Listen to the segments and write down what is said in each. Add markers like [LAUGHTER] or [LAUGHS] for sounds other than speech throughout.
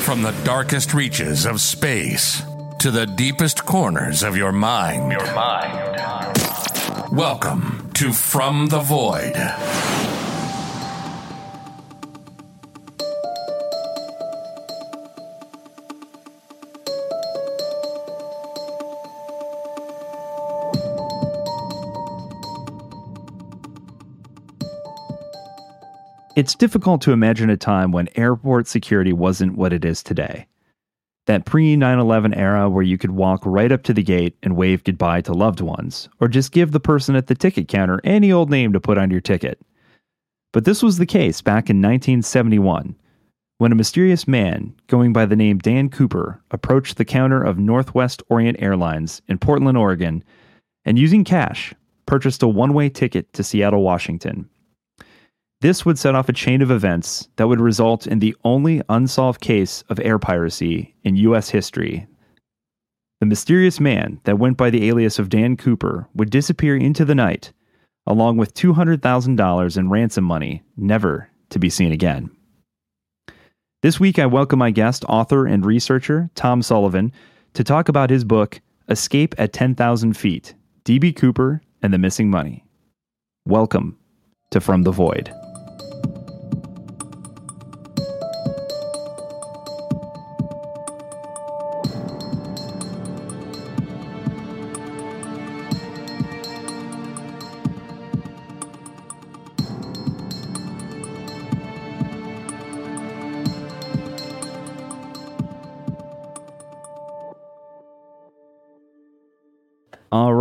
From the darkest reaches of space to the deepest corners of your mind. Your mind. Welcome to From the Void. It's difficult to imagine a time when airport security wasn't what it is today. That pre 9 11 era where you could walk right up to the gate and wave goodbye to loved ones, or just give the person at the ticket counter any old name to put on your ticket. But this was the case back in 1971 when a mysterious man going by the name Dan Cooper approached the counter of Northwest Orient Airlines in Portland, Oregon, and using cash, purchased a one way ticket to Seattle, Washington. This would set off a chain of events that would result in the only unsolved case of air piracy in U.S. history. The mysterious man that went by the alias of Dan Cooper would disappear into the night, along with $200,000 in ransom money, never to be seen again. This week, I welcome my guest, author and researcher, Tom Sullivan, to talk about his book, Escape at 10,000 Feet D.B. Cooper and the Missing Money. Welcome to From the Void.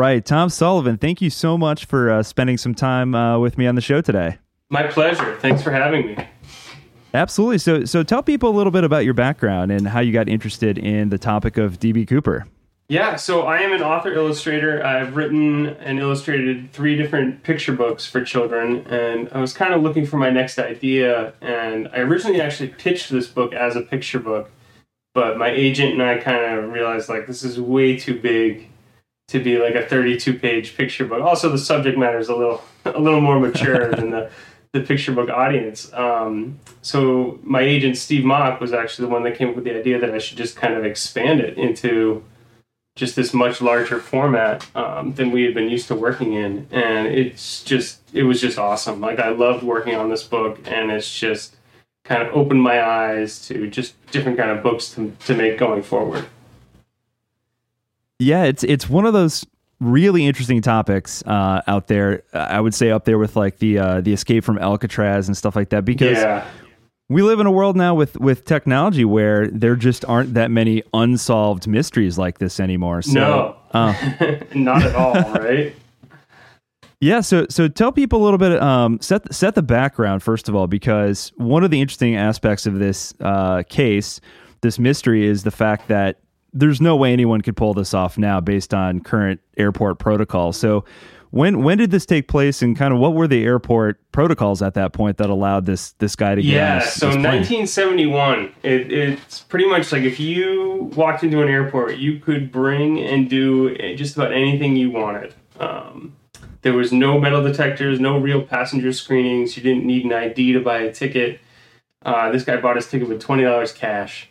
Right, Tom Sullivan, thank you so much for uh, spending some time uh, with me on the show today. My pleasure. Thanks for having me. Absolutely. So, so tell people a little bit about your background and how you got interested in the topic of DB Cooper. Yeah, so I am an author illustrator. I've written and illustrated three different picture books for children, and I was kind of looking for my next idea. And I originally actually pitched this book as a picture book, but my agent and I kind of realized like this is way too big to be like a 32 page picture book. Also, the subject matter is a little [LAUGHS] a little more mature than the [LAUGHS] the picture book audience. Um, so my agent Steve Mock was actually the one that came up with the idea that I should just kind of expand it into just this much larger format um, than we had been used to working in, and it's just it was just awesome. Like I loved working on this book, and it's just kind of opened my eyes to just different kind of books to, to make going forward. Yeah, it's it's one of those really interesting topics uh, out there. I would say up there with like the uh, the escape from Alcatraz and stuff like that because Yeah. we live in a world now with with technology where there just aren't that many unsolved mysteries like this anymore. So, No. uh, [LAUGHS] Not at all, right? Yeah, so so tell people a little bit. Um, set set the background first of all, because one of the interesting aspects of this uh, case, this mystery, is the fact that there's no way anyone could pull this off now, based on current airport protocol. So, when when did this take place, and kind of what were the airport protocols at that point that allowed this this guy to get? Yeah, this- so this 1971, it, it's pretty much like if you walked into an airport, you could bring and do just about anything you wanted. Um, there was no metal detectors, no real passenger screenings. You didn't need an ID to buy a ticket. Uh, this guy bought his ticket with twenty dollars cash,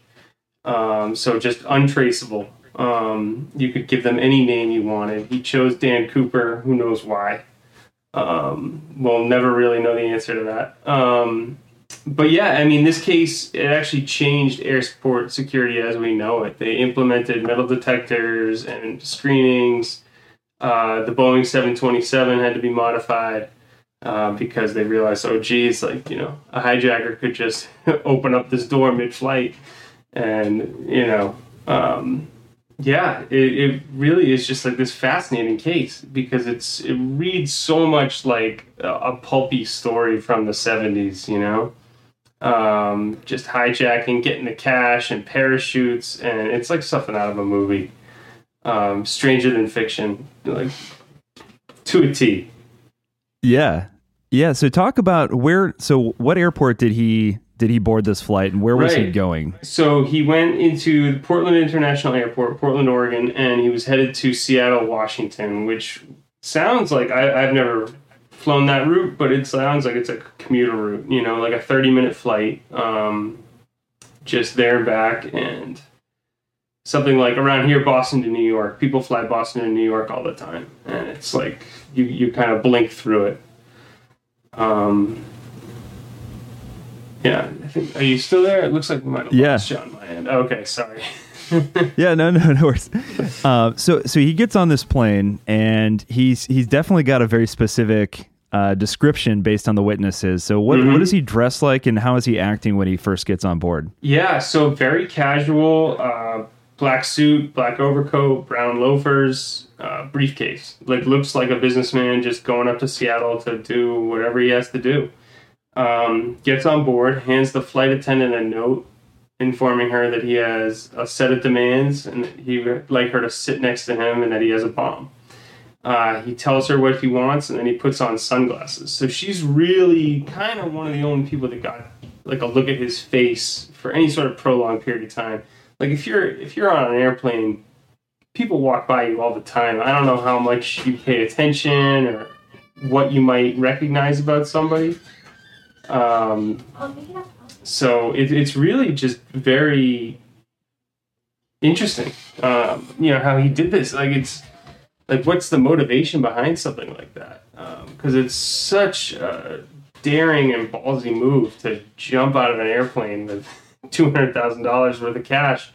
um, so just untraceable. Um, you could give them any name you wanted. He chose Dan Cooper. Who knows why? Um, we'll never really know the answer to that. Um, but yeah, I mean, this case it actually changed air support security as we know it. They implemented metal detectors and screenings. Uh, the Boeing 727 had to be modified uh, because they realized, oh, geez, like you know, a hijacker could just [LAUGHS] open up this door mid-flight, and you know, um, yeah, it, it really is just like this fascinating case because it's it reads so much like a, a pulpy story from the 70s, you know um, just hijacking, getting the cash and parachutes, and it's like something out of a movie. Um, stranger than fiction, like to a T. yeah, yeah. So talk about where. So what airport did he did he board this flight, and where was he going? So he went into the Portland International Airport, Portland, Oregon, and he was headed to Seattle, Washington, which sounds like I, I've never flown that route, but it sounds like it's a commuter route. You know, like a thirty-minute flight. Um, just there and back, and something like around here, Boston to New York. People fly Boston to New York all the time, and it's like you you kind of blink through it. Um, yeah, I think. Are you still there? It looks like we might have Yeah. lost you on my end. Okay, sorry. [LAUGHS] [LAUGHS] Yeah, no, no, no worries. Uh, so, so he gets on this plane, and he's he's definitely got a very specific uh, description based on the witnesses. So, what Mhm. what does he dressed like, and how is he acting when he first gets on board? Yeah, so very casual, uh, black suit, black overcoat, brown loafers, uh, briefcase. Like looks like a businessman just going up to Seattle to do whatever he has to do. Um, gets on board, hands the flight attendant a note informing her that he has a set of demands and that he would like her to sit next to him and that he has a bomb. Uh, he tells her what he wants and then he puts on sunglasses. So she's really kind of one of the only people that got like a look at his face for any sort of prolonged period of time. Like if you're if you're on an airplane, people walk by you all the time. I don't know how much you pay attention or what you might recognize about somebody. Um, so it, it's really just very interesting. Um, you know how he did this. Like it's like what's the motivation behind something like that? Because it's such a daring and ballsy move to jump out of an airplane with [LAUGHS] two hundred thousand dollars worth of cash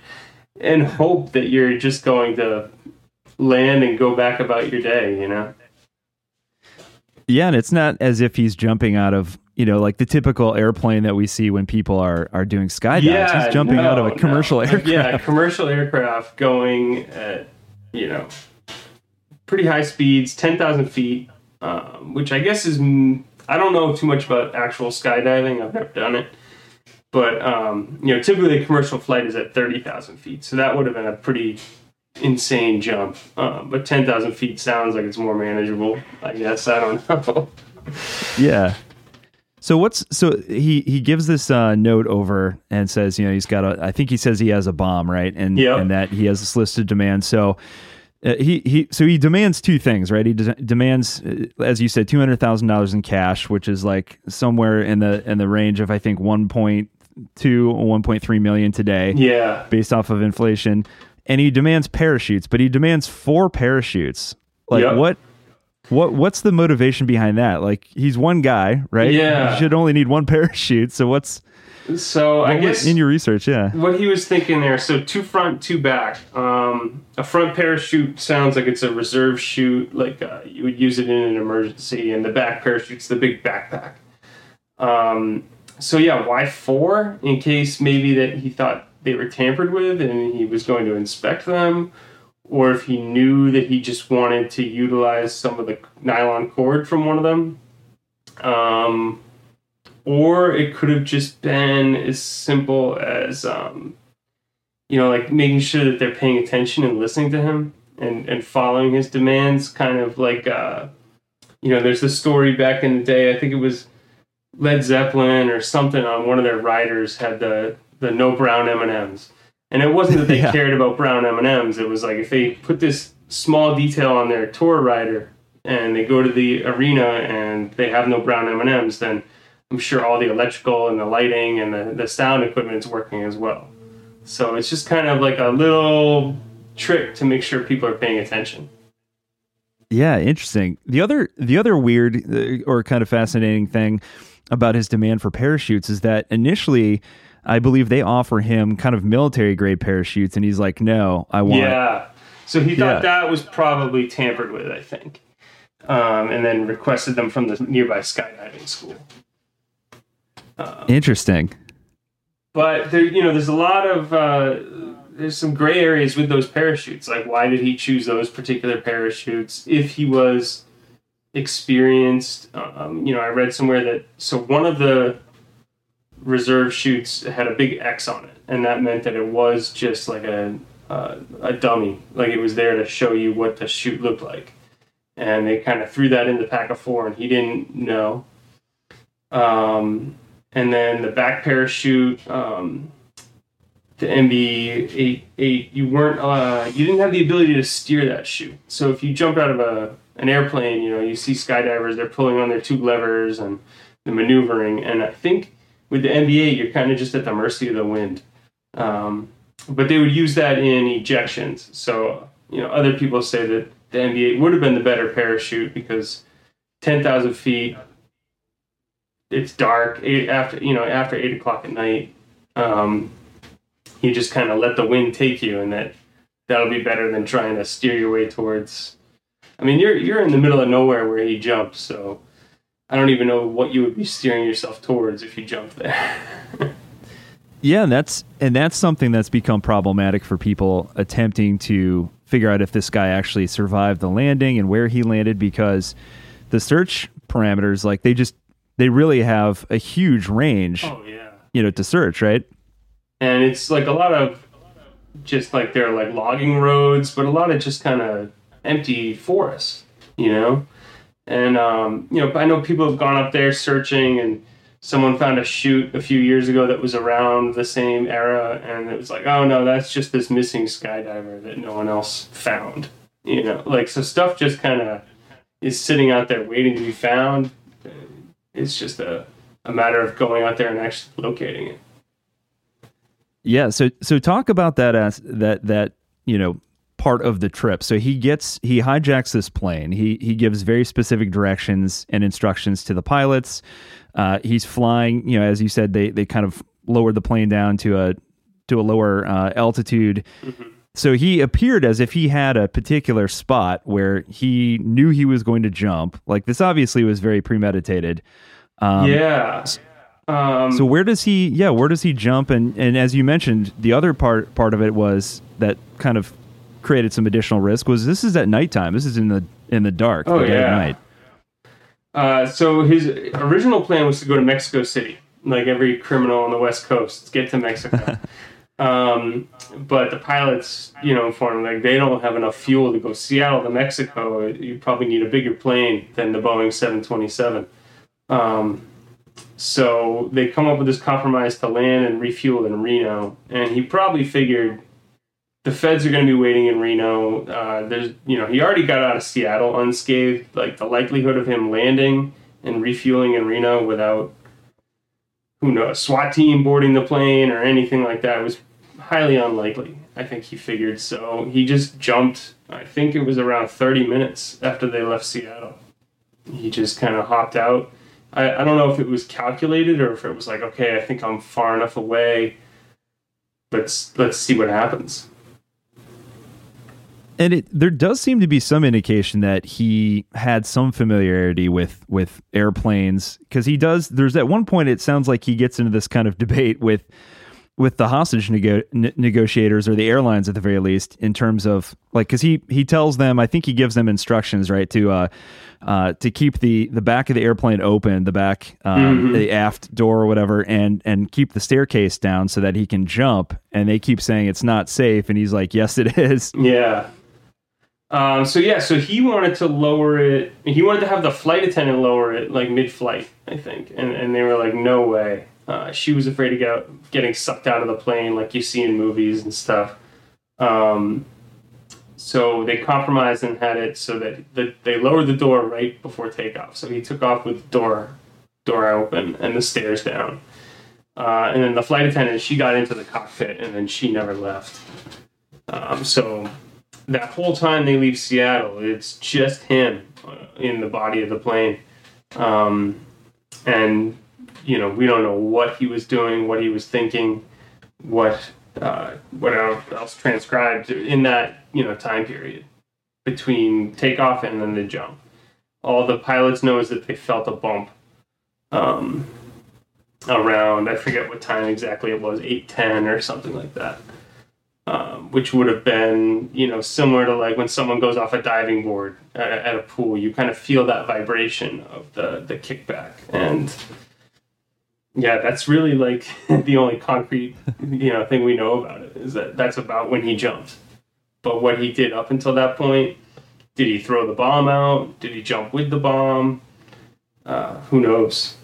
and hope that you're just going to land and go back about your day. You know. Yeah, and it's not as if he's jumping out of you know like the typical airplane that we see when people are are doing skydives. he's jumping out of a commercial no. aircraft. Yeah, commercial aircraft going at you know pretty high speeds, ten thousand feet, um, which I guess is mm, I don't know too much about actual skydiving. I've never done it, but um, you know typically a commercial flight is at thirty thousand feet, so that would have been a pretty insane jump. Uh, but ten thousand feet sounds like it's more manageable. I guess I don't [LAUGHS] know. Yeah. So what's so he he gives this uh, note over and says you know he's got a I think he says he has a bomb right and Yep. and that he has this list of demands so uh, he he so he demands two things right he de- demands uh, as you said two hundred thousand dollars in cash which is like somewhere in the in the range of I think one point two or one point three million today yeah. based off of inflation and he demands parachutes but he demands four parachutes like Yep. what what what's the motivation behind that like he's one guy right Yeah. you should only need one [LAUGHS] parachute so what's So I what was- guess in your research yeah what he was thinking there. So two front, two back. Um, a front parachute sounds like it's a reserve chute, like uh, you would use it in an emergency, and the back parachute's the big backpack. Um, so yeah, why four? In case maybe that he thought they were tampered with and he was going to inspect them, or if he knew that he just wanted to utilize some of the nylon cord from one of them. Um, or it could have just been as simple as um, you know like making sure that they're paying attention and listening to him and and following his demands kind of like uh, you know there's this story back in the day i think it was led zeppelin or something on one of their riders had the the no brown m&ms and it wasn't that they [LAUGHS] Yeah. cared about brown m&ms it was like if they put this small detail on their tour rider and they go to the arena and they have no brown m&ms then I'm sure all the electrical and the lighting and the, the sound equipment is working as well. So it's just kind of like a little trick to make sure people are paying attention. yeah interesting the other the other weird uh, or kind of fascinating thing about his demand for parachutes is that initially I believe they offer him kind of military grade parachutes and he's like no I want Yeah. So he thought Yeah. that was probably tampered with, I think. Um, and then requested them from the nearby skydiving school. interesting But there, you know, there's a lot of uh, there's some gray areas with those parachutes. Like, why did he choose those particular parachutes? If he was experienced, um, you know, I read somewhere that so one of the reserve chutes had a big X on it, and that meant that it was just like a uh, a dummy, like it was there to show you what the chute looked like. And they kind of threw that in the pack of four, and he didn't know. Um, and then the back parachute, um, the MB eight eight, you weren't uh, you didn't have the ability to steer that chute. So if you jumped out of a an airplane, you know you see skydivers they're pulling on their two levers and the maneuvering, and I think with the NBA you're kind of just at the mercy of the wind. Um, but they would use that in ejections. So you know, other people say that the MV8 would have been the better parachute because 10,000 feet, it's dark eight, after you know after eight o'clock at night. Um, you just kind of let the wind take you, and that that'll be better than trying to steer your way towards. I mean, you're you're in the middle of nowhere where he jumped, so I don't even know what you would be steering yourself towards if you jumped there. [LAUGHS] yeah, and that's and that's something that's become problematic for people attempting to figure out if this guy actually survived the landing and where he landed because the search parameters like they just they really have a huge range. Oh yeah. You know, to search, right? And it's like a lot of just like they're like logging roads, but a lot of just kind of empty forests, you know? And um, you know, I know people have gone up there searching and someone found a chute a few years ago that was around the same era and it was like, oh no, that's just this missing skydiver that no one else found. You know, like so stuff just kind of is sitting out there waiting to be found. It's just a, a matter of going out there and actually locating it. Yeah, so so talk about that as that that you know part of the trip. So he gets he hijacks this plane. He he gives very specific directions and instructions to the pilots. Uh, he's flying. You know, as you said, they they kind of lowered the plane down to a to a lower uh, altitude. Mm-hmm. So he appeared as if he had a particular spot where he knew he was going to jump. Like this obviously was very premeditated. Um, yeah. Um, so where does he? Yeah, where does he jump? And and as you mentioned, the other part part of it was that kind of created some additional risk. Was this is at nighttime? This is in the in the dark. Oh yeah. night. Uh, so his original plan was to go to Mexico City, like every criminal on the West Coast, get to Mexico. [LAUGHS] um, but the pilots, you know, informed like they don't have enough fuel to go Seattle to Mexico. You probably need a bigger plane than the Boeing 727. Um, so they come up with this compromise to land and refuel in Reno, and he probably figured the feds are going to be waiting in Reno. Uh, there's, you know, he already got out of Seattle unscathed. Like the likelihood of him landing and refueling in Reno without, who knows, SWAT team boarding the plane or anything like that was highly unlikely. I think he figured so. He just jumped. I think it was around 30 minutes after they left Seattle. He just kind of hopped out I, I don't know if it was calculated or if it was like, okay, I think I'm far enough away. Let's let's see what happens. And it there does seem to be some indication that he had some familiarity with with airplanes because he does. There's at one point it sounds like he gets into this kind of debate with with the hostage nego- negotiators or the airlines at the very least in terms of like because he he tells them I think he gives them instructions right to uh uh, to keep the the back of the airplane open, the back um, mm-hmm. the aft door or whatever, and and keep the staircase down so that he can jump. And they keep saying it's not safe, and he's like, "Yes, it is." Yeah. Um, so yeah, so he wanted to lower it. He wanted to have the flight attendant lower it like mid-flight, I think, and and they were like, "No way." Uh, she was afraid of get, getting sucked out of the plane, like you see in movies and stuff. Um, so they compromised and had it so that the, they lowered the door right before takeoff. So he took off with the door door open and the stairs down. Uh, and then the flight attendant, she got into the cockpit and then she never left. Um, so that whole time they leave Seattle, it's just him uh, in the body of the plane. Um, and, you know, we don't know what he was doing, what he was thinking, what uh, what else transcribed in that you know time period between takeoff and then the jump. All the pilots know is that they felt a bump um, around I forget what time exactly it was eight ten or something like that, um, which would have been you know similar to like when someone goes off a diving board at, at a pool. You kind of feel that vibration of the the kickback and yeah, that's really like [LAUGHS] the only concrete you know thing we know about it is that that's about when he jumped. But what he did up until that point, did he throw the bomb out? Did he jump with the bomb? Uh, who knows?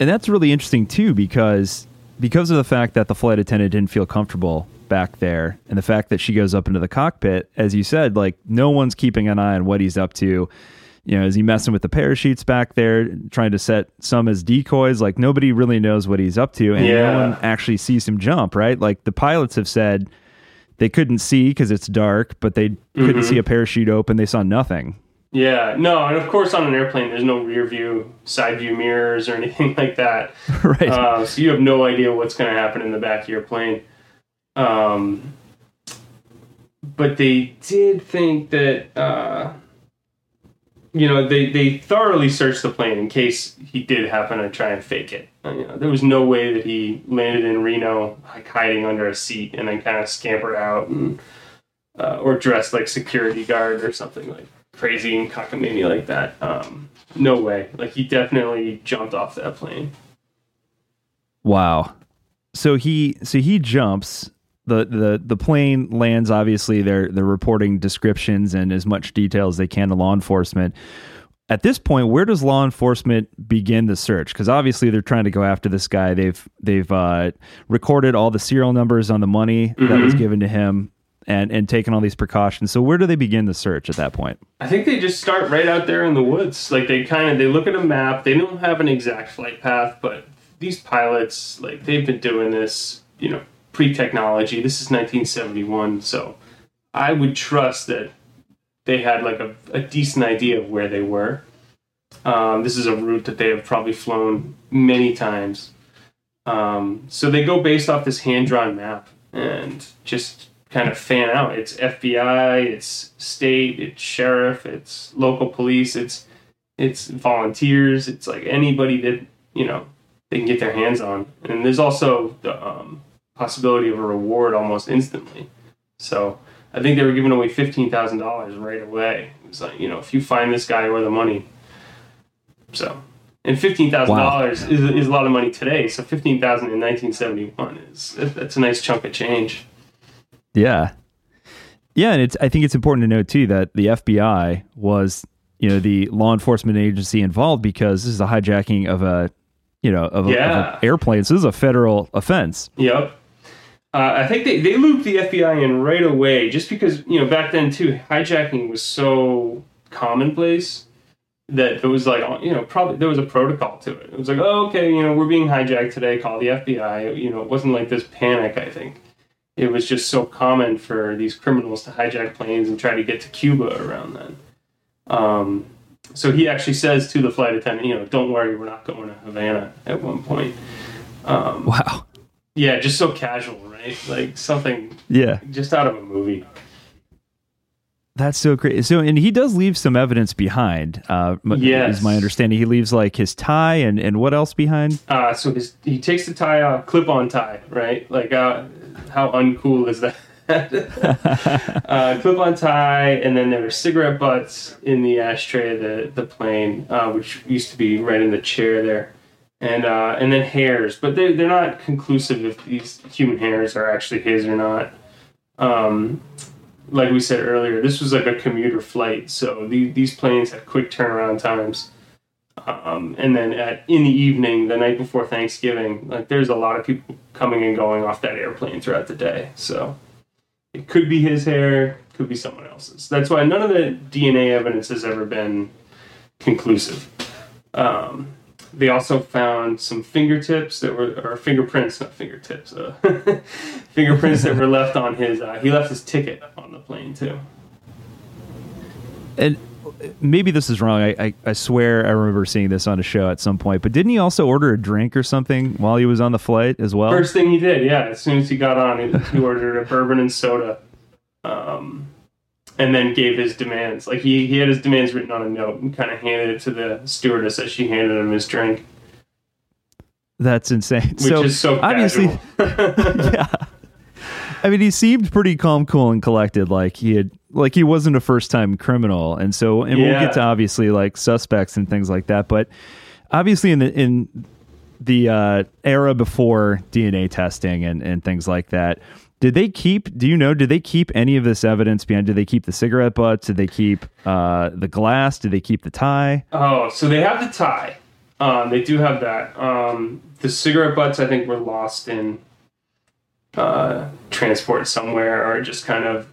And that's really interesting too because because of the fact that the flight attendant didn't feel comfortable back there and the fact that she goes up into the cockpit as you said like no one's keeping an eye on what he's up to you know, is he messing with the parachutes back there, trying to set some as decoys? Like nobody really knows what he's up to, and Yeah. no one actually sees him jump. Right? Like the pilots have said they couldn't see because it's dark, but they couldn't Mhm. see a parachute open. They saw nothing. Yeah, no, and of course on an airplane there's no rear view, side view mirrors or [LAUGHS] anything like that. [LAUGHS] right? Uh, so you have no idea what's going to happen in the back of your plane. Um, but they did think that, uh, you know, they, they thoroughly searched the plane in case he did happen to try and fake it. Uh, you know, there was no way that he landed in Reno, like hiding under a seat and then kind of scampered out and, uh, or dressed like security guard or something like crazy and cockamamie like that. Um, no way. Like he definitely jumped off that plane. Wow. So he so he jumps. The, the the plane lands obviously they're they're reporting descriptions and as much detail as they can to law enforcement. At this point, where does law enforcement begin the search? Because obviously they're trying to go after this guy. They've they've uh, recorded all the serial numbers on the money that was Mhm. given to him and and taken all these precautions. So where do they begin the search at that point? I think they just start right out there in the woods. Like they kind of they look at a map. They don't have an exact flight path, but these pilots like they've been doing this, you know, pre-technology. This is 1971, so I would trust that they had like a, a decent idea of where they were. Um, this is a route that they have probably flown many times. Um, so they go based off this hand-drawn map and just kind of fan out. It's FBI, it's state, it's sheriff, it's local police, it's it's volunteers, it's like anybody that you know they can get their hands on. And there's also the um, possibility of a reward almost instantly. So I think they were giving away fifteen thousand dollars right away. It was like you know if you find this guy or the money. So and fifteen thousand dollars is, is a lot of money today. So fifteen thousand in nineteen seventy one is that's a nice chunk of change. Yeah. Yeah, and it's I think it's important to note too that the FBI was, you know, the law enforcement agency involved because this is a hijacking of a you know, of, a, Yeah. of an airplane. So this is a federal offense. Yep. Uh, I think they, they looped the FBI in right away just because, you know, back then too, hijacking was so commonplace that there was like, you know, probably there was a protocol to it. It was like, oh, okay, you know, we're being hijacked today, call the FBI. You know, it wasn't like this panic, I think. It was just so common for these criminals to hijack planes and try to get to Cuba around then. Um, so he actually says to the flight attendant, you know, don't worry, we're not going to Havana at one point. Um, Wow. yeah, just so casual, right? Like something Yeah. just out of a movie. That's so crazy. So, and he does leave some evidence behind. Uh, Yes. is my understanding. He leaves like his tie and and what else behind? Uh, so his he takes the tie off, clip-on tie, right? Like uh, how uncool is that? [LAUGHS] uh, clip-on tie, and then there were cigarette butts in the ashtray of the the plane, uh, which used to be right in the chair there, and uh, and then hairs, but they they're not conclusive if these human hairs are actually his or not. Um, like we said earlier, this was like a commuter flight, so the, these planes had quick turnaround times. Um, and then at in the evening, the night before Thanksgiving, like there's a lot of people coming and going off that airplane throughout the day. So it could be his hair, could be someone else's. That's why none of the DNA evidence has ever been conclusive. Um, they also found some fingertips that were, or fingerprints, not fingertips, uh, [LAUGHS] fingerprints that were left on his. Uh, he left his ticket on the plane too. And maybe this is wrong. I, I I swear I remember seeing this on a show at some point. But didn't he also order a drink or something while he was on the flight as well? First thing he did, yeah, as soon as he got on, he, he ordered a bourbon and soda, um, and then gave his demands. Like he, he had his demands written on a note and kind of handed it to the stewardess as she handed him his drink, That's insane. which so is so obviously, [LAUGHS] [LAUGHS] yeah. I mean, he seemed pretty calm, cool, and collected. Like he had, like he wasn't a first time criminal. And so, and we'll get to obviously like suspects and things like that. But obviously, in the in the uh, era before DNA testing and and things like that. Did they keep? Do you know? Did they keep any of this evidence behind? Did they keep the cigarette butts? Did they keep uh, the glass? Did they keep the tie? Oh, so they have the tie. Um, they do have that. Um, the cigarette butts, I think, were lost in uh, transport somewhere, or just kind of,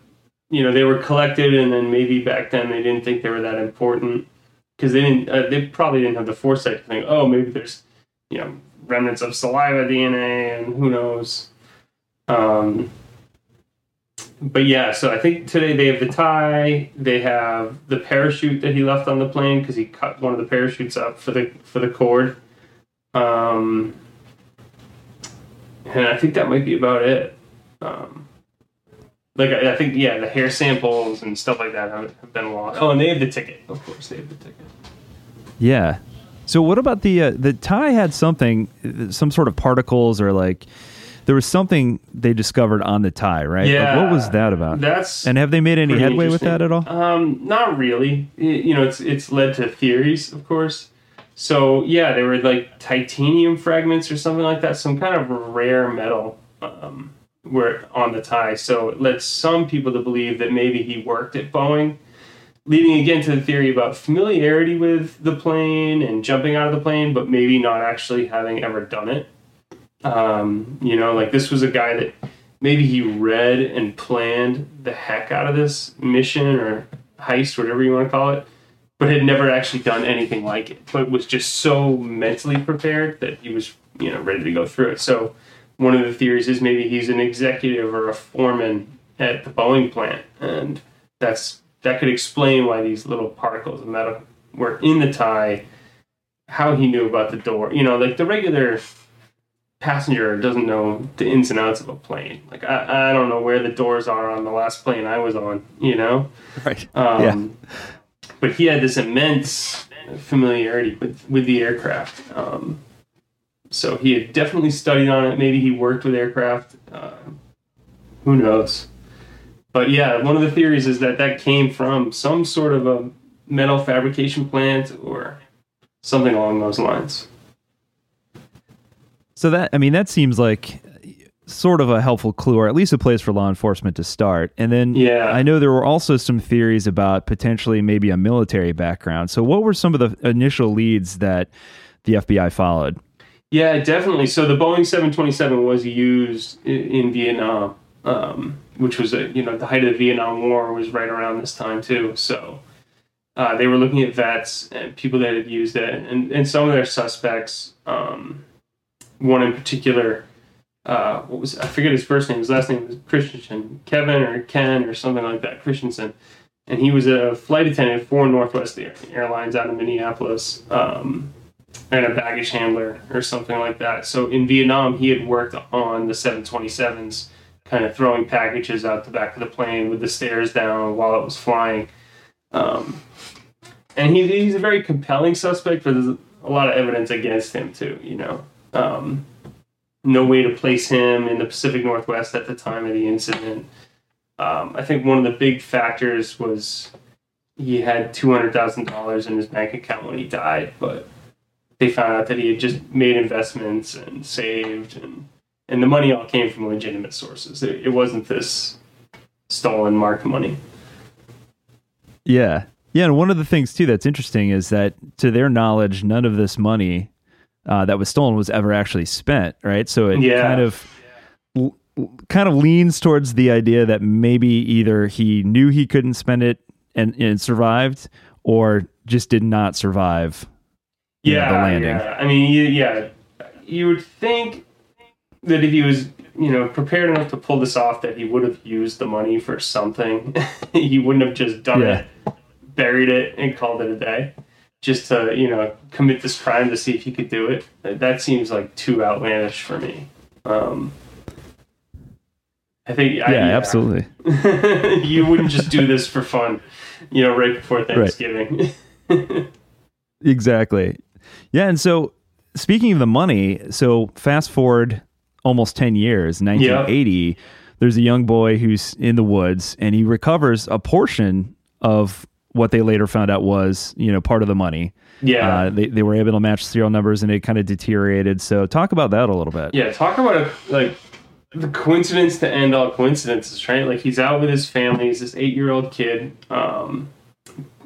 you know, they were collected, and then maybe back then they didn't think they were that important. because they didn't, uh, they probably didn't have the foresight to think, oh, maybe there's, you know, remnants of saliva DNA and who knows. Um, but yeah, so I think today they have the tie. They have the parachute that he left on the plane because he cut one of the parachutes up for the for the cord. Um, and I think that might be about it. Um, like I, I think yeah, the hair samples and stuff like that have, have been lost. Oh, and they have the ticket. Of course, they have the ticket. Yeah. So what about the uh, the tie had something, some sort of particles or like there was something they discovered on the tie, right? Yeah. Like, what was that about? That's and have they made any headway with that at all? Um, not really. Y- You know, it's it's led to theories, of course. So yeah, they were like titanium fragments or something like that, some kind of rare metal um, were on the tie. So it led some people to believe that maybe he worked at Boeing, leading again to the theory about familiarity with the plane and jumping out of the plane, but maybe not actually having ever done it. Um, you know, like this was a guy that maybe he read and planned the heck out of this mission or heist, whatever you want to call it, but had never actually done anything like it. But was just so mentally prepared that he was, you know, ready to go through it. So one of the theories is maybe he's an executive or a foreman at the Boeing plant, and that's that could explain why these little particles of metal were in the tie. How he knew about the door, you know, like the regular passenger doesn't know the ins and outs of a plane. Like I, I don't know where the doors are on the last plane I was on, you know. Right. Um, But he had this immense familiarity with with the aircraft. Um, so he had definitely studied on it. Maybe he worked with aircraft. Uh, who knows? But yeah, one of the theories is that that came from some sort of a metal fabrication plant or something along those lines. So that I mean that seems like sort of a helpful clue or at least a place for law enforcement to start. And then Yeah. I know there were also some theories about potentially maybe a military background. So what were some of the initial leads that the FBI followed? Yeah, definitely. So the Boeing 727 was used in, Vietnam, um, which was a, you know the height of the Vietnam War was right around this time too. So uh, they were looking at vets and people that had used it, and, and some of their suspects. Um, one in particular, uh, what was I forget his first name. His last name was Christiansen, Kevin or Ken or something like that. Christiansen, and he was a flight attendant for Northwest Airlines out of Minneapolis. Um, and a baggage handler or something like that. So in Vietnam, he had worked on the 727s, kind of throwing packages out the back of the plane with the stairs down while it was flying. Um, and he, he's a very compelling suspect, but there's a lot of evidence against him too. You know, um, no way to place him in the Pacific Northwest at the time of the incident. Um, I think one of the big factors was he had two hundred thousand dollars in his bank account when he died, but they found out that he had just made investments and saved and and the money all came from legitimate sources. It, it wasn't this stolen mark money. Yeah. Yeah, and one of the things too that's interesting is that to their knowledge none of this money uh, that was stolen was ever actually spent, right? So it Yeah. kind of l- kind of leans towards the idea that maybe either he knew he couldn't spend it and, and survived or just did not survive you know, Yeah, the landing. yeah. I mean, you, yeah, you would think that if he was, you know, prepared enough to pull this off, that he would have used the money for something. [LAUGHS] he wouldn't have just done Yeah. it, buried it, and called it a day, just to, you know, commit this crime to see if he could do it. That- seems like too outlandish for me. Um, I think, Yeah, I, absolutely. [LAUGHS] you wouldn't just do this for fun, you know, right before Thanksgiving. [LAUGHS] Exactly. Yeah, and so speaking of the money, so fast forward almost 10 years, 1980, there's a young boy who's in the woods and he recovers a portion of what they later found out was, you know, part of the money. yeah. Uh, they, they were able to match serial numbers and it kind of deteriorated. So talk about that a little bit. Yeah, talk about a, like the coincidence to end all coincidences, right? Like he's out with his family, he's this eight year old kid. Um,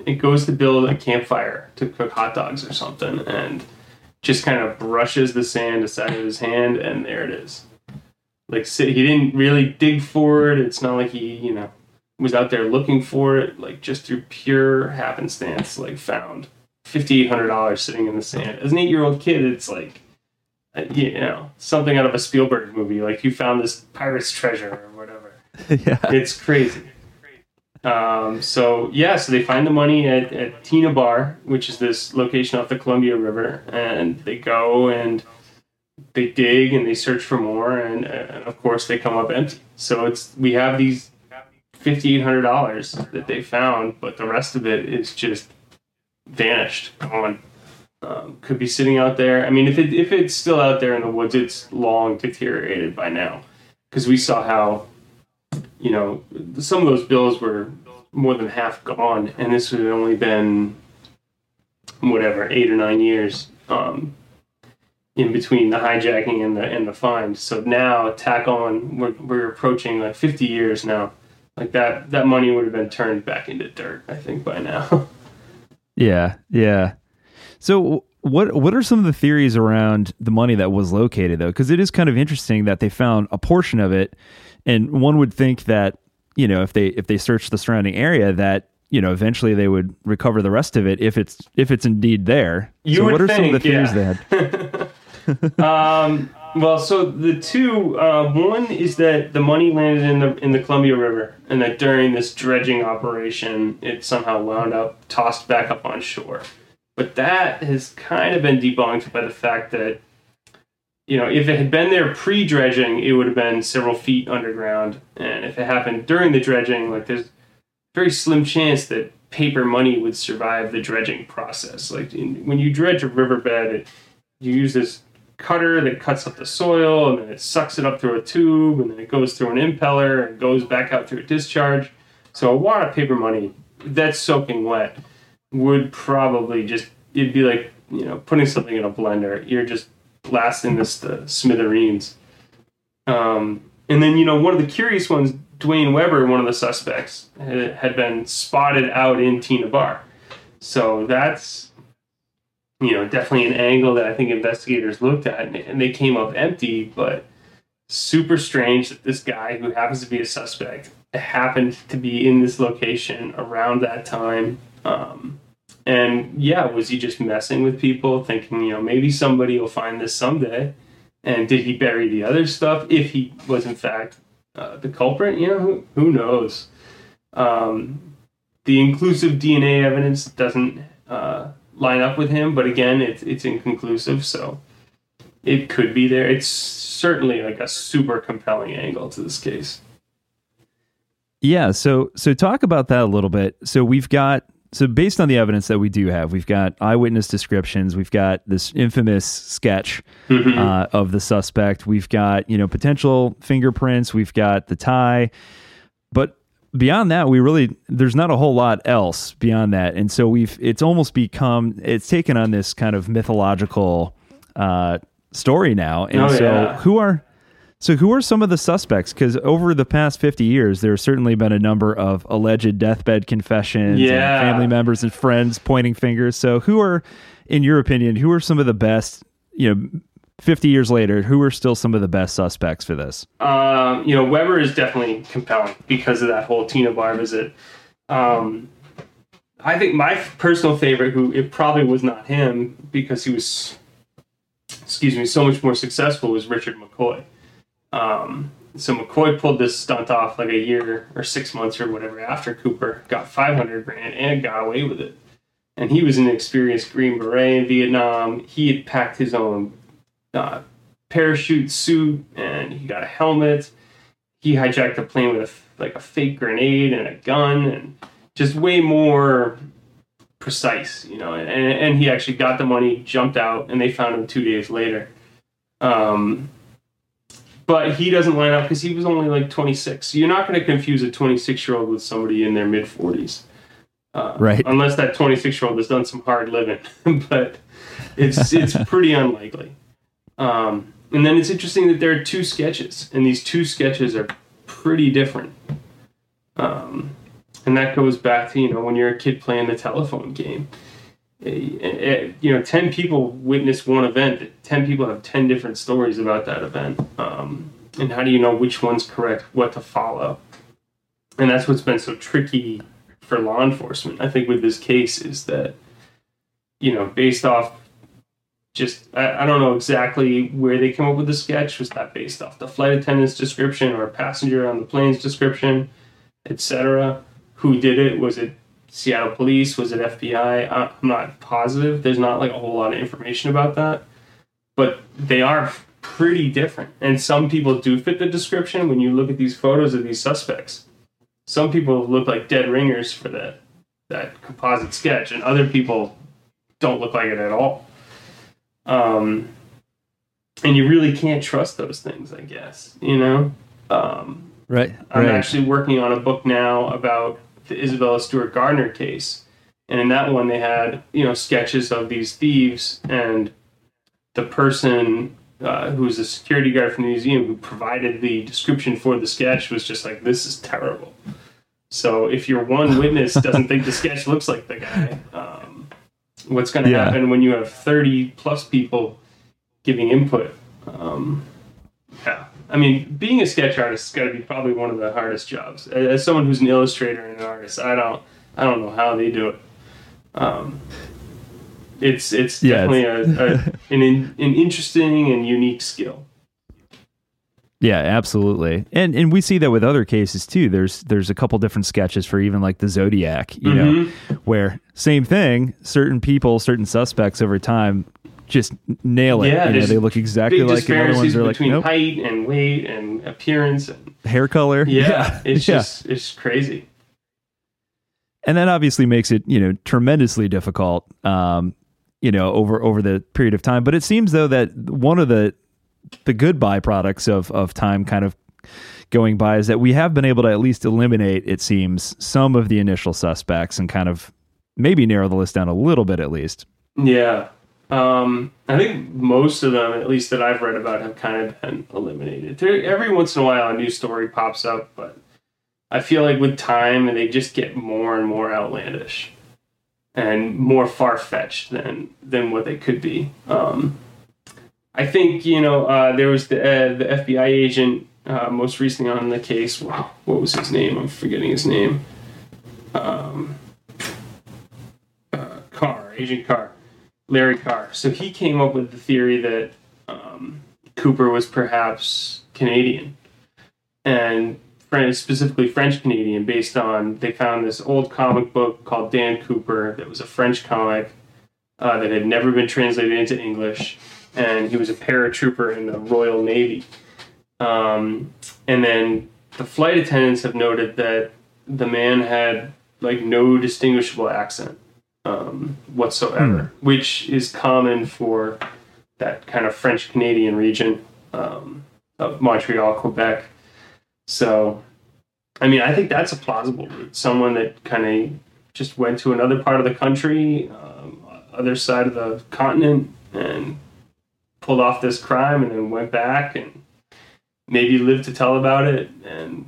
it goes to build a campfire to cook hot dogs or something, and just kind of brushes the sand aside of his hand, and there it is. Like he didn't really dig for it. It's not like he, you know, was out there looking for it. Like just through pure happenstance, like found fifty eight hundred dollars sitting in the sand. As an eight year old kid, it's like uh, you know something out of a Spielberg movie. Like you found this pirate's treasure or whatever. [LAUGHS] yeah. It's crazy. Um, so yeah, so they find the money at, at Tena Bar, which is this location off the Columbia River, and they go and they dig and they search for more, and, and of course they come up empty. So it's we have these fifty eight hundred dollars that they found, but the rest of it is just vanished, gone. Um, could be sitting out there. I mean, if it if it's still out there in the woods, it's long deteriorated by now, because we saw how you know, some of those bills were more than half gone, and this had only been whatever eight or nine years um, in between the hijacking and the and the find. So now tack on, we're we're approaching like fifty years now. Like that that money would have been turned back into dirt, I think, by now. [LAUGHS] yeah, yeah. So what what are some of the theories around the money that was located though? Because it is kind of interesting that they found a portion of it and one would think that you know if they if they search the surrounding area that you know eventually they would recover the rest of it if it's if it's indeed there. You so what are think, some of the theories yeah. they had? [LAUGHS] um, well, so the two, uh, one is that the money landed in the in the Columbia River, and that during this dredging operation, it somehow wound up tossed back up on shore. But that has kind of been debunked by the fact that you know, if it had been there pre-dredging, it would have been several feet underground, and if it happened during the dredging, like there's very slim chance that paper money would survive the dredging process. Like in, when you dredge a riverbed, it, you use this cutter that cuts up the soil, and then it sucks it up through a tube, and then it goes through an impeller and goes back out through a discharge. So a wad of paper money that's soaking wet would probably just it'd be like you know putting something in a blender. You're just blasting this to smithereens. Um, and then, you know, one of the curious ones, Duane Weber, one of the suspects, had been spotted out in Tena Bar. So that's, you know, definitely an angle that I think investigators looked at, and they came up empty, but super strange that this guy, who happens to be a suspect, happened to be in this location around that time. Um, and yeah, was he just messing with people, thinking, you know, maybe somebody will find this someday? And did he bury the other stuff if he was in fact uh, the culprit? You know, who, who knows? Um, the inclusive DNA evidence doesn't uh, line up with him, but again, it's it's inconclusive, so it could be there. It's certainly like a super compelling angle to this case. Yeah, so so talk about that a little bit. So we've got so based on the evidence that we do have, we've got eyewitness descriptions, we've got this infamous sketch mm-hmm. uh, of the suspect, we've got you know potential fingerprints, we've got the tie, beyond that, we really there's not a whole lot else beyond that, and so we've it's almost become it's taken on this kind of mythological uh, story now, and oh, so yeah. who are so, who are some of the suspects? Because over the past 50 years, there's certainly been a number of alleged deathbed confessions yeah. and family members and friends pointing fingers. So, who are, in your opinion, who are some of the best, you know, 50 years later, who are still some of the best suspects for this? Um, you know, Weber is definitely compelling because of that whole Tena Bar visit. Um, I think my personal favorite, who it probably was not him because he was, excuse me, so much more successful, was Richard McCoy. Um, so McCoy pulled this stunt off like a year or six months or whatever after Cooper got 500 grand and got away with it. And he was an experienced Green Beret in Vietnam. He had packed his own uh, parachute suit and he got a helmet. He hijacked a plane with a, like a fake grenade and a gun and just way more precise, you know. And, and he actually got the money, jumped out, and they found him two days later. Um, but he doesn't line up because he was only like 26. So you're not going to confuse a 26 year old with somebody in their mid 40s. Uh, right. Unless that 26 year old has done some hard living, [LAUGHS] but it's it's pretty unlikely. Um, and then it's interesting that there are two sketches, and these two sketches are pretty different. Um, and that goes back to you know when you're a kid playing the telephone game you know, 10 people witness one event, 10 people have 10 different stories about that event. Um, and how do you know which one's correct, what to follow? And that's what's been so tricky for law enforcement, I think, with this case is that, you know, based off just I, I don't know exactly where they came up with the sketch. Was that based off the flight attendant's description or passenger on the plane's description, etc.? Who did it? Was it Seattle police? Was it FBI? I'm not positive. There's not like a whole lot of information about that, but they are pretty different. And some people do fit the description when you look at these photos of these suspects. Some people look like dead ringers for that that composite sketch, and other people don't look like it at all. Um, and you really can't trust those things, I guess. You know. Um, right. I'm right. actually working on a book now about the Isabella Stewart Gardner case, and in that one they had you know sketches of these thieves and the person uh, who was a security guard from the museum who provided the description for the sketch was just like, "This is terrible." So if your one witness doesn't think the sketch looks like the guy, um, what's going to Yeah. happen when you have thirty plus people giving input? Um, yeah, I mean, being a sketch artist has got to be probably one of the hardest jobs. As someone who's an illustrator and an artist, I don't, I don't know how they do it. Um, it's it's Yeah, definitely a, a, [LAUGHS] an in, an interesting and unique skill. Yeah, absolutely. And and we see that with other cases too. There's there's a couple different sketches for even like the Zodiac, you know, Mm-hmm. where same thing, certain people, certain suspects over time just nail it. Yeah, you know, they look exactly like the other ones are like between nope, height and weight and appearance. And, hair color. yeah, it's [LAUGHS] yeah. just it's crazy. and that obviously makes it you know tremendously difficult um you know over over the period of time but it seems though that one of the the good byproducts of of time kind of going by is that we have been able to at least eliminate it seems some of the initial suspects and kind of maybe narrow the list down a little bit at least Yeah. Um, I think most of them, at least that I've read about, have kind of been eliminated. There, every once in a while, a new story pops up, but I feel like with time, they just get more and more outlandish and more far fetched than than what they could be. Um, I think you know uh, there was the uh, the FBI agent uh, most recently on the case. Wow, what was his name? I'm forgetting his name. Um, uh, Carr, Agent Carr. Larry Carr. So he came up with the theory that um, Cooper was perhaps Canadian, and specifically French Canadian, based on they found this old comic book called Dan Cooper that was a French comic uh, that had never been translated into English, and he was a paratrooper in the Royal Navy. Um, and then the flight attendants have noted that the man had like no distinguishable accent um, whatsoever, which is common for that kind of French Canadian region um, of Montreal, Quebec. So, I mean, I think that's a plausible route. Someone that kind of just went to another part of the country, um, other side of the continent, and pulled off this crime, and then went back and maybe lived to tell about it and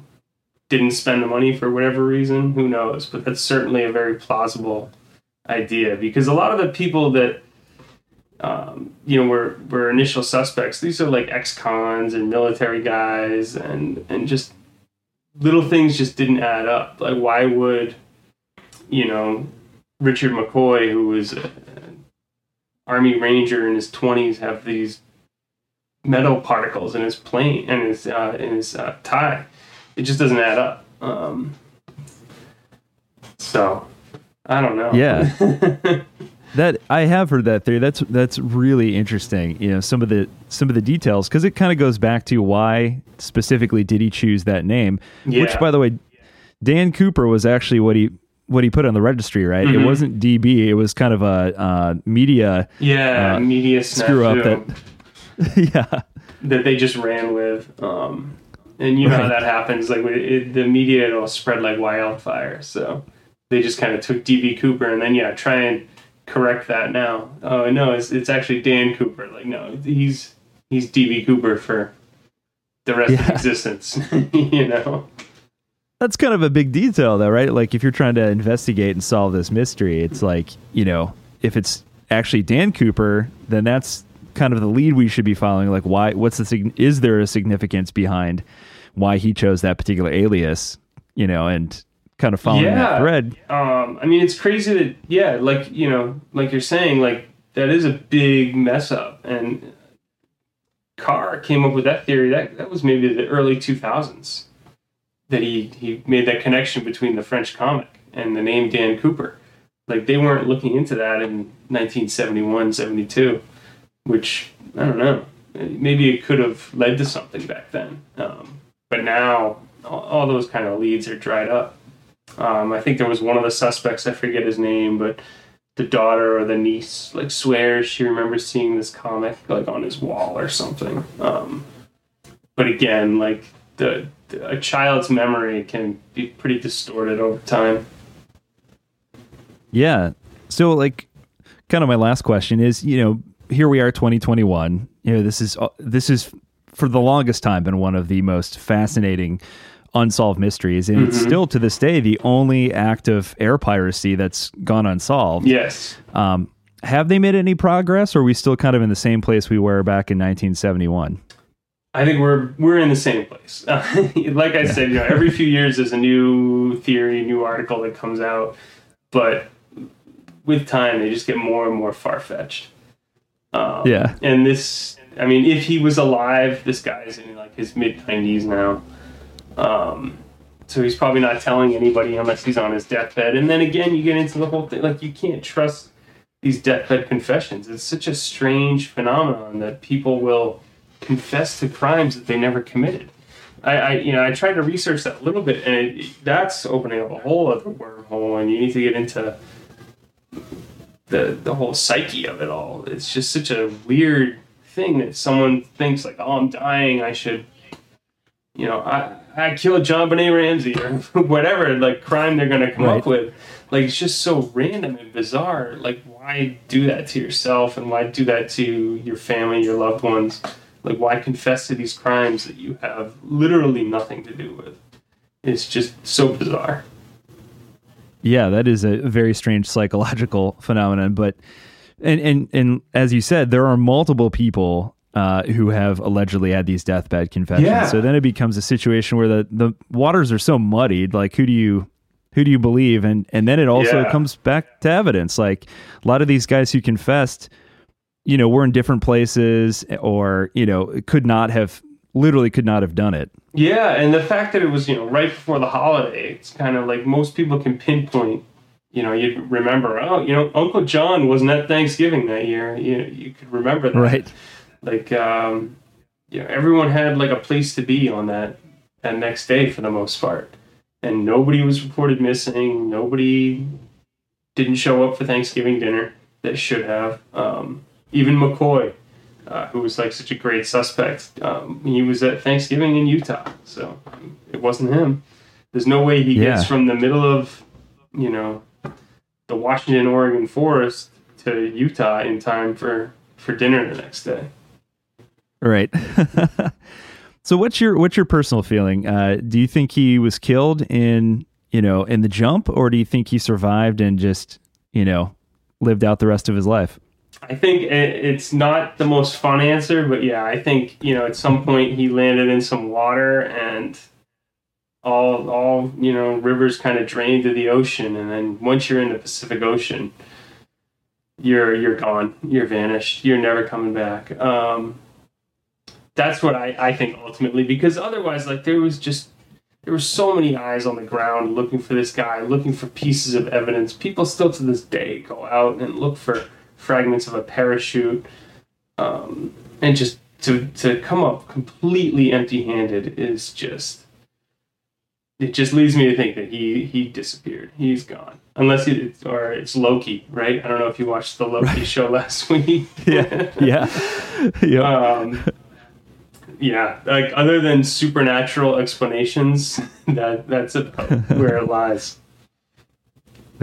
didn't spend the money for whatever reason. Who knows? But that's certainly a very plausible idea because a lot of the people that um, you know were were initial suspects these are like ex-cons and military guys and and just little things just didn't add up like why would you know richard mccoy who was a, army ranger in his 20s have these metal particles in his plane and his uh, in his uh, tie it just doesn't add up um, so I don't know. Yeah. [LAUGHS] That I have heard that theory. That's that's really interesting. You know, some of the some of the details because it kind of goes back to why specifically did he choose that name? Which, by the way, Dan Cooper was actually what he what he put on the registry. Right? It Mhm. wasn't DB. It was kind of a uh, media. yeah, uh, media screw up snafu [LAUGHS] yeah. that they just ran with. Um, and you know how that happens. Like it, the media, it'll spread like wildfire. So they just kind of took DB Cooper and then yeah, try and correct that now. Oh no, it's it's actually Dan Cooper. Like no, he's he's DB Cooper for the rest of existence. [LAUGHS] you know. That's kind of a big detail, though, right? Like if you're trying to investigate and solve this mystery, it's like you know, if it's actually Dan Cooper, then that's kind of the lead we should be following. Like, why? What's the is there a significance behind why he chose that particular alias? You know, and kind of following Yeah. that thread. Um, I mean, it's crazy that yeah, like you know, like you're saying, like that is a big mess up. And Carr came up with that theory. That that was maybe the early 2000s that he he made that connection between the French comic and the name Dan Cooper. Like they weren't looking into that in 1971, 72, which I don't know. Maybe it could have led to something back then. Um, but now all, all those kind of leads are dried up. Um, I think there was one of the suspects, I forget his name, but the daughter or the niece like swears she remembers seeing this comic like on his wall or something. Um, but again, like the, the a child's memory can be pretty distorted over time. Yeah. So like kind of my last question is, you know, here we are 2021. You know, this is uh, this is for the longest time been one of the most fascinating unsolved mysteries and it's still to this day the only act of air piracy that's gone unsolved. Yes. Um, have they made any progress or are we still kind of in the same place we were back in 1971? I think we're we're in the same place. [LAUGHS] like I said, you know, every few years there's a new theory, new article that comes out, but with time they just get more and more far fetched. Um, Yeah. And this, I mean, if he was alive, this guy's in like his mid 90s now. Um, so he's probably not telling anybody unless he's on his deathbed. And then again, you get into the whole thing like you can't trust these deathbed confessions. It's such a strange phenomenon that people will confess to crimes that they never committed. I, I you know, I tried to research that a little bit, and it, that's opening up a whole other wormhole, and you need to get into the the whole psyche of it all. It's just such a weird thing that someone thinks like, "Oh, I'm dying. I should, you know, I I killed JonBenét Ramsey or [LAUGHS] whatever like crime they're gonna come Right. up with." Like it's just so random and bizarre. Like, why do that to yourself, and why do that to your family, your loved ones? Like, why confess to these crimes that you have literally nothing to do with? It's just so bizarre. Yeah, that is a very strange psychological phenomenon. But and and and as you said, there are multiple people uh, who have allegedly had these deathbed confessions. Yeah. So then it becomes a situation where the the waters are so muddied. Like who do you who do you believe? And and then it also Yeah. comes back to evidence. Like a lot of these guys who confessed, you know, were in different places or you know could not have literally could not have done it. Yeah, and the fact that it was, you know, right before the holiday, it's kind of like most people can pinpoint, you know, you remember, oh, you know, Uncle John wasn't at Thanksgiving that year. You you could remember that. Right. Like, um, you know, everyone had like a place to be on that that next day for the most part, and nobody was reported missing. Nobody didn't show up for Thanksgiving dinner that should have. Um, even McCoy, uh, who was like such a great suspect, um, he was at Thanksgiving in Utah, so it wasn't him. There's no way he gets from the middle of, you know, the Washington Oregon forest to Utah in time for for dinner the next day. Right. [LAUGHS] so what's your what's your personal feeling? Uh, do you think he was killed in you know in the jump, or do you think he survived and just you know lived out the rest of his life? I think it, it's not the most fun answer, but yeah, I think you know at some point he landed in some water and all all you know rivers kind of drained to the ocean, and then once you're in the Pacific Ocean, you're you're gone, you're vanished, you're never coming back. Um, that's what I, I think ultimately, because otherwise, like there was just there were so many eyes on the ground looking for this guy, looking for pieces of evidence. People still to this day go out and look for fragments of a parachute, um, and just to to come up completely empty-handed is just it just leads me to think that he he disappeared. He's gone. Unless it or it's Loki, right? I don't know if you watched the Loki show last [LAUGHS] week. Yeah, yeah, [LAUGHS] yeah. um, yeah, like other than supernatural explanations, [LAUGHS] that that's about where it lies.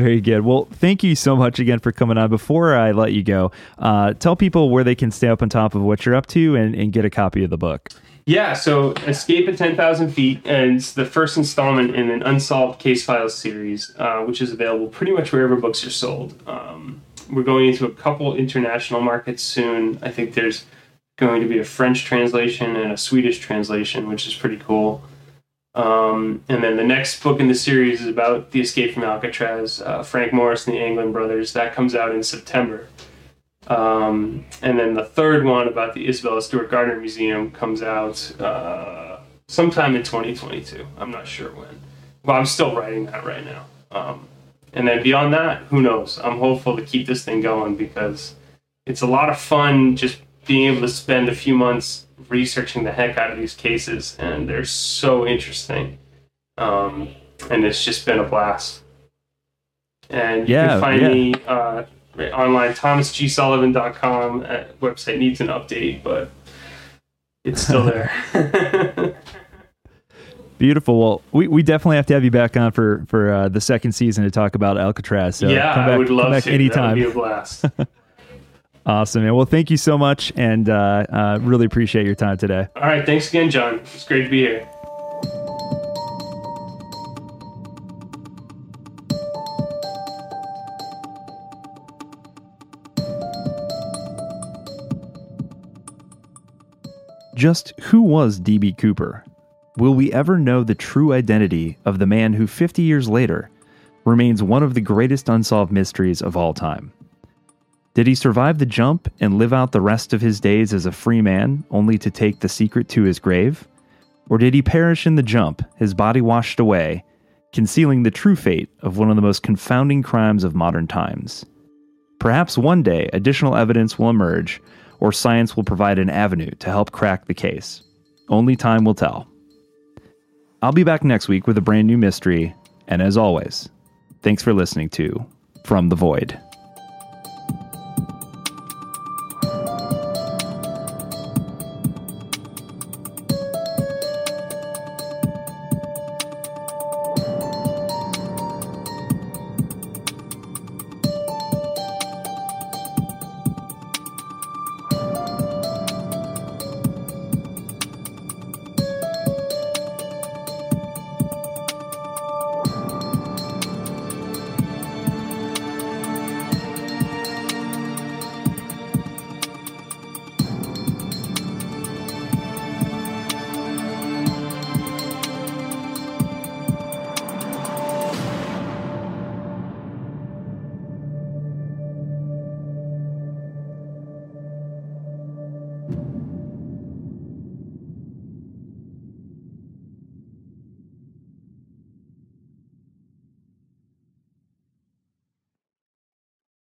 Very good. Well, thank you so much again for coming on. Before I let you go, uh, tell people where they can stay up on top of what you're up to and, and get a copy of the book. Yeah, so Escape at 10,000 Feet, and it's the first installment in an Unsolved Case Files series, uh, which is available pretty much wherever books are sold. Um, we're going into a couple international markets soon. I think there's going to be a French translation and a Swedish translation, which is pretty cool. Um, and then the next book in the series is about the escape from Alcatraz, uh, Frank Morris and the Anglin brothers. That comes out in September. Um, and then the third one about the Isabella Stewart Gardner Museum comes out uh, sometime in 2022. I'm not sure when. Well, I'm still writing that right now. Um, and then beyond that, who knows? I'm hopeful to keep this thing going because it's a lot of fun just being able to spend a few months researching the heck out of these cases, and they're so interesting. Um, and it's just been a blast. And you Yeah, can find yeah. me uh, online, thomasgsullivan.com. Uh, website needs an update, but it's still there. [LAUGHS] [LAUGHS] Beautiful. Well, we, we definitely have to have you back on for for uh, the second season to talk about Alcatraz. So yeah, come back, I would come love back to. anytime. That would be a blast. [LAUGHS] Awesome. And well, thank you so much, and uh, uh, really appreciate your time today. All right, thanks again, John. It's great to be here. Just who was D.B. Cooper? Will we ever know the true identity of the man who 50 years later remains one of the greatest unsolved mysteries of all time? Did he survive the jump and live out the rest of his days as a free man, only to take the secret to his grave? Or did he perish in the jump, his body washed away, concealing the true fate of one of the most confounding crimes of modern times? Perhaps one day additional evidence will emerge, or science will provide an avenue to help crack the case. Only time will tell. I'll be back next week with a brand new mystery, and as always, thanks for listening to From the Void.